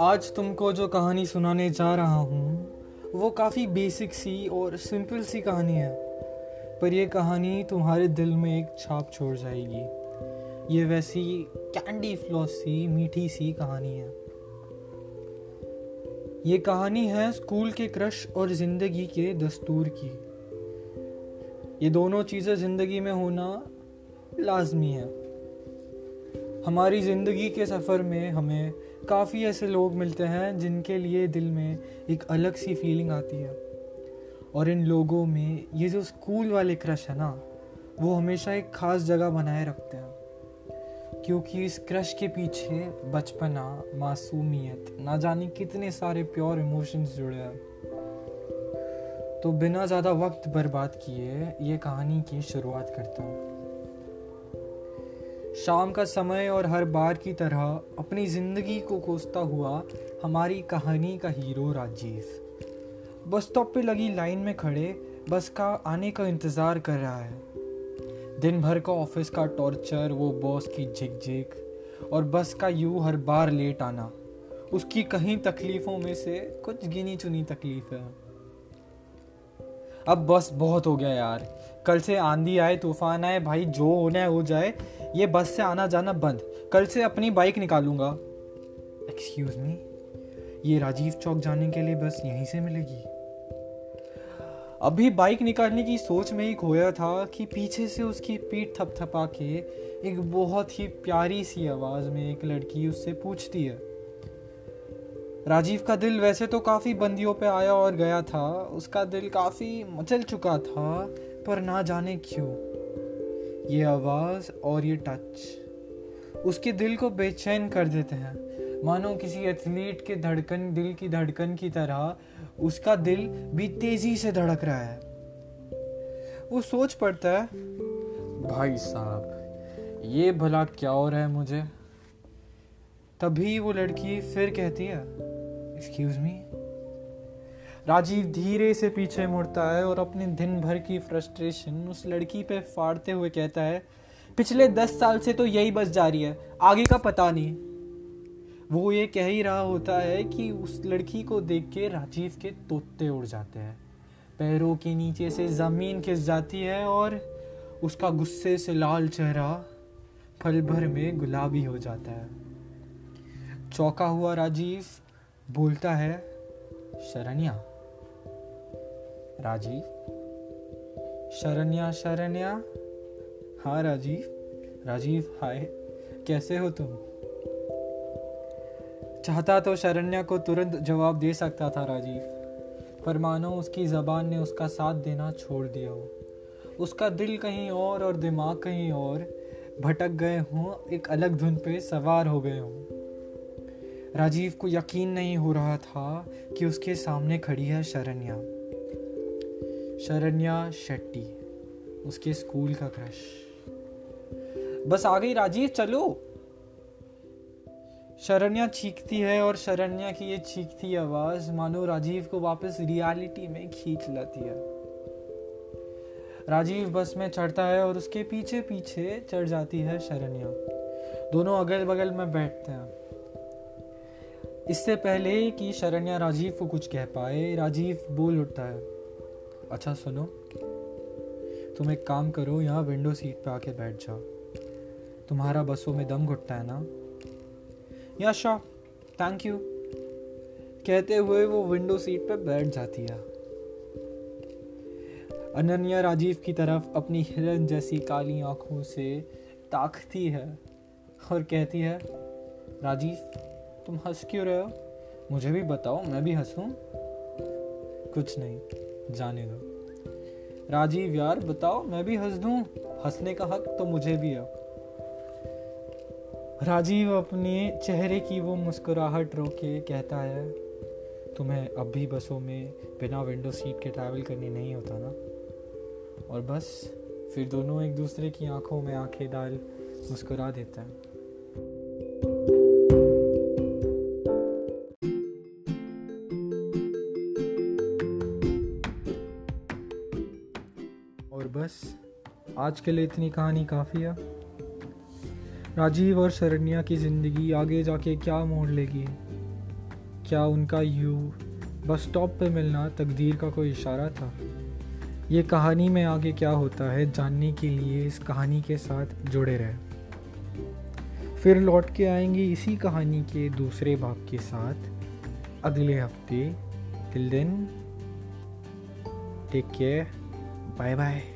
आज तुमको जो कहानी सुनाने जा रहा हूँ, वो काफ़ी बेसिक सी और सिंपल सी कहानी है। पर यह कहानी तुम्हारे दिल में एक छाप छोड़ जाएगी। ये वैसी कैंडी फ्लॉस सी, मीठी सी कहानी है। ये कहानी है स्कूल के क्रश और ज़िंदगी के दस्तूर की। ये दोनों चीज़ें ज़िंदगी में होना लाजमी है। हमारी ज़िंदगी के सफ़र में हमें काफ़ी ऐसे लोग मिलते हैं जिनके लिए दिल में एक अलग सी फीलिंग आती है। और इन लोगों में ये जो स्कूल वाले क्रश है ना, वो हमेशा एक ख़ास जगह बनाए रखते हैं। क्योंकि इस क्रश के पीछे बचपना, मासूमियत, ना जाने कितने सारे प्योर इमोशंस जुड़े हैं। तो बिना ज़्यादा वक्त बर्बाद किए ये कहानी की शुरुआत करता हूँ। शाम का समय और हर बार की तरह अपनी ज़िंदगी को कोसता हुआ हमारी कहानी का हीरो राजीव। बस स्टॉप पे लगी लाइन में खड़े, बस का आने का इंतज़ार कर रहा है। दिन भर का ऑफ़िस का टॉर्चर, वो बॉस की झिक झिक और बस का यू हर बार लेट आना। उसकी कहीं तकलीफ़ों में से कुछ गिनी चुनी तकलीफ़। है अब बस बहुत हो गया यार। कल से आंधी आए, तूफ़ान आए, भाई जो होना है हो जाए। ये बस से आना जाना बंद। कल से अपनी बाइक निकालूँगा। एक्सक्यूज मी ये राजीव चौक जाने के लिए बस यहीं से मिलेगी। अभी बाइक निकालने की सोच में ही खोया था कि पीछे से उसकी पीठ थपथपा के एक बहुत ही प्यारी सी आवाज़ में एक लड़की उससे पूछती है राजीव का दिल वैसे तो काफ़ी बंदियों पे आया और गया था। उसका दिल काफ़ी मचल चुका था, पर ना जाने क्यों। ये आवाज़ और ये टच उसके दिल को बेचैन कर देते हैं। मानो किसी एथलीट के धड़कन, दिल की धड़कन की तरह उसका दिल भी तेज़ी से धड़क रहा है। वो सोच पड़ता है, भाई साहब, ये भला क्या हो रहा है मुझे? तभी वो लड़की फिर कहती है एक्सक्यूज मी राजीव धीरे से पीछे मुड़ता है और अपने दिन भर की फ्रस्ट्रेशन उस लड़की पे फाड़ते हुए कहता है, पिछले दस साल से तो यही बस जा रही है, आगे का पता नहीं। वो ये कह ही रहा होता है कि उस लड़की को देख के राजीव के तोते उड़ जाते हैं। पैरों के नीचे से ज़मीन खिस जाती है और उसका गुस्से से लाल चेहरा पल भर में गुलाबी हो जाता है। चौका हुआ राजीव बोलता है, शरण्या, राजीव, शरण्या शरण्या हाँ राजीव राजीव, हाय, कैसे हो तुम? चाहता तो शरण्या को तुरंत जवाब दे सकता था राजीव, पर मानो उसकी जबान ने उसका साथ देना छोड़ दिया हो। उसका दिल कहीं और और दिमाग कहीं और भटक गए हों, एक अलग धुन पे सवार हो गए हों। राजीव को यकीन नहीं हो रहा था कि उसके सामने खड़ी है शरण्या। शरण्या शेट्टी, उसके स्कूल का क्रश। बस आ गई राजीव, चलो। शरण्या चीखती है और शरण्या की ये चीखती आवाज़, मानो राजीव को वापस रियलिटी में खींच लाती है। राजीव बस में चढ़ता है और उसके पीछे पीछे चढ़ जाती है शरण्या। दोनों अगल बगल में बैठते हैं। इससे पहले कि शरण्या राजीव को कुछ कह पाए, राजीव बोल उठता है अच्छा सुनो, तुम एक काम करो, यहाँ विंडो सीट पे आके बैठ जाओ। तुम्हारा बसों में दम घुटता है ना? या शॉ थैंक यू कहते हुए वो विंडो सीट पे बैठ जाती है। अनन्या राजीव की तरफ़ अपनी हिरन जैसी काली आँखों से ताकती है और कहती है, राजीव तुम हंस क्यों रहे हो? मुझे भी बताओ, मैं भी हंसूं? कुछ नहीं, जाने दो। राजीव यार, बताओ, मैं भी हंस दूँ? हंसने का हक तो मुझे भी है। राजीव अपने चेहरे की वो मुस्कुराहट रोके कहता है, तुम्हें अब भी बसों में बिना विंडो सीट के ट्रैवल करनी नहीं होता ना? और बस, फिर दोनों एक दूसरे की आँखों में आँखें डाल मुस्कुरा देते हैं। बस, आज के लिए इतनी कहानी काफ़ी है। राजीव और शरण्या की ज़िंदगी आगे जाके क्या मोड़ लेगी? क्या उनका यू बस स्टॉप पे मिलना तकदीर का कोई इशारा था? ये कहानी में आगे क्या होता है जानने के लिए इस कहानी के साथ जुड़े रहे। फिर लौट के आएँगे इसी कहानी के दूसरे भाग के साथ। अगले हफ़्ते till then take care bye bye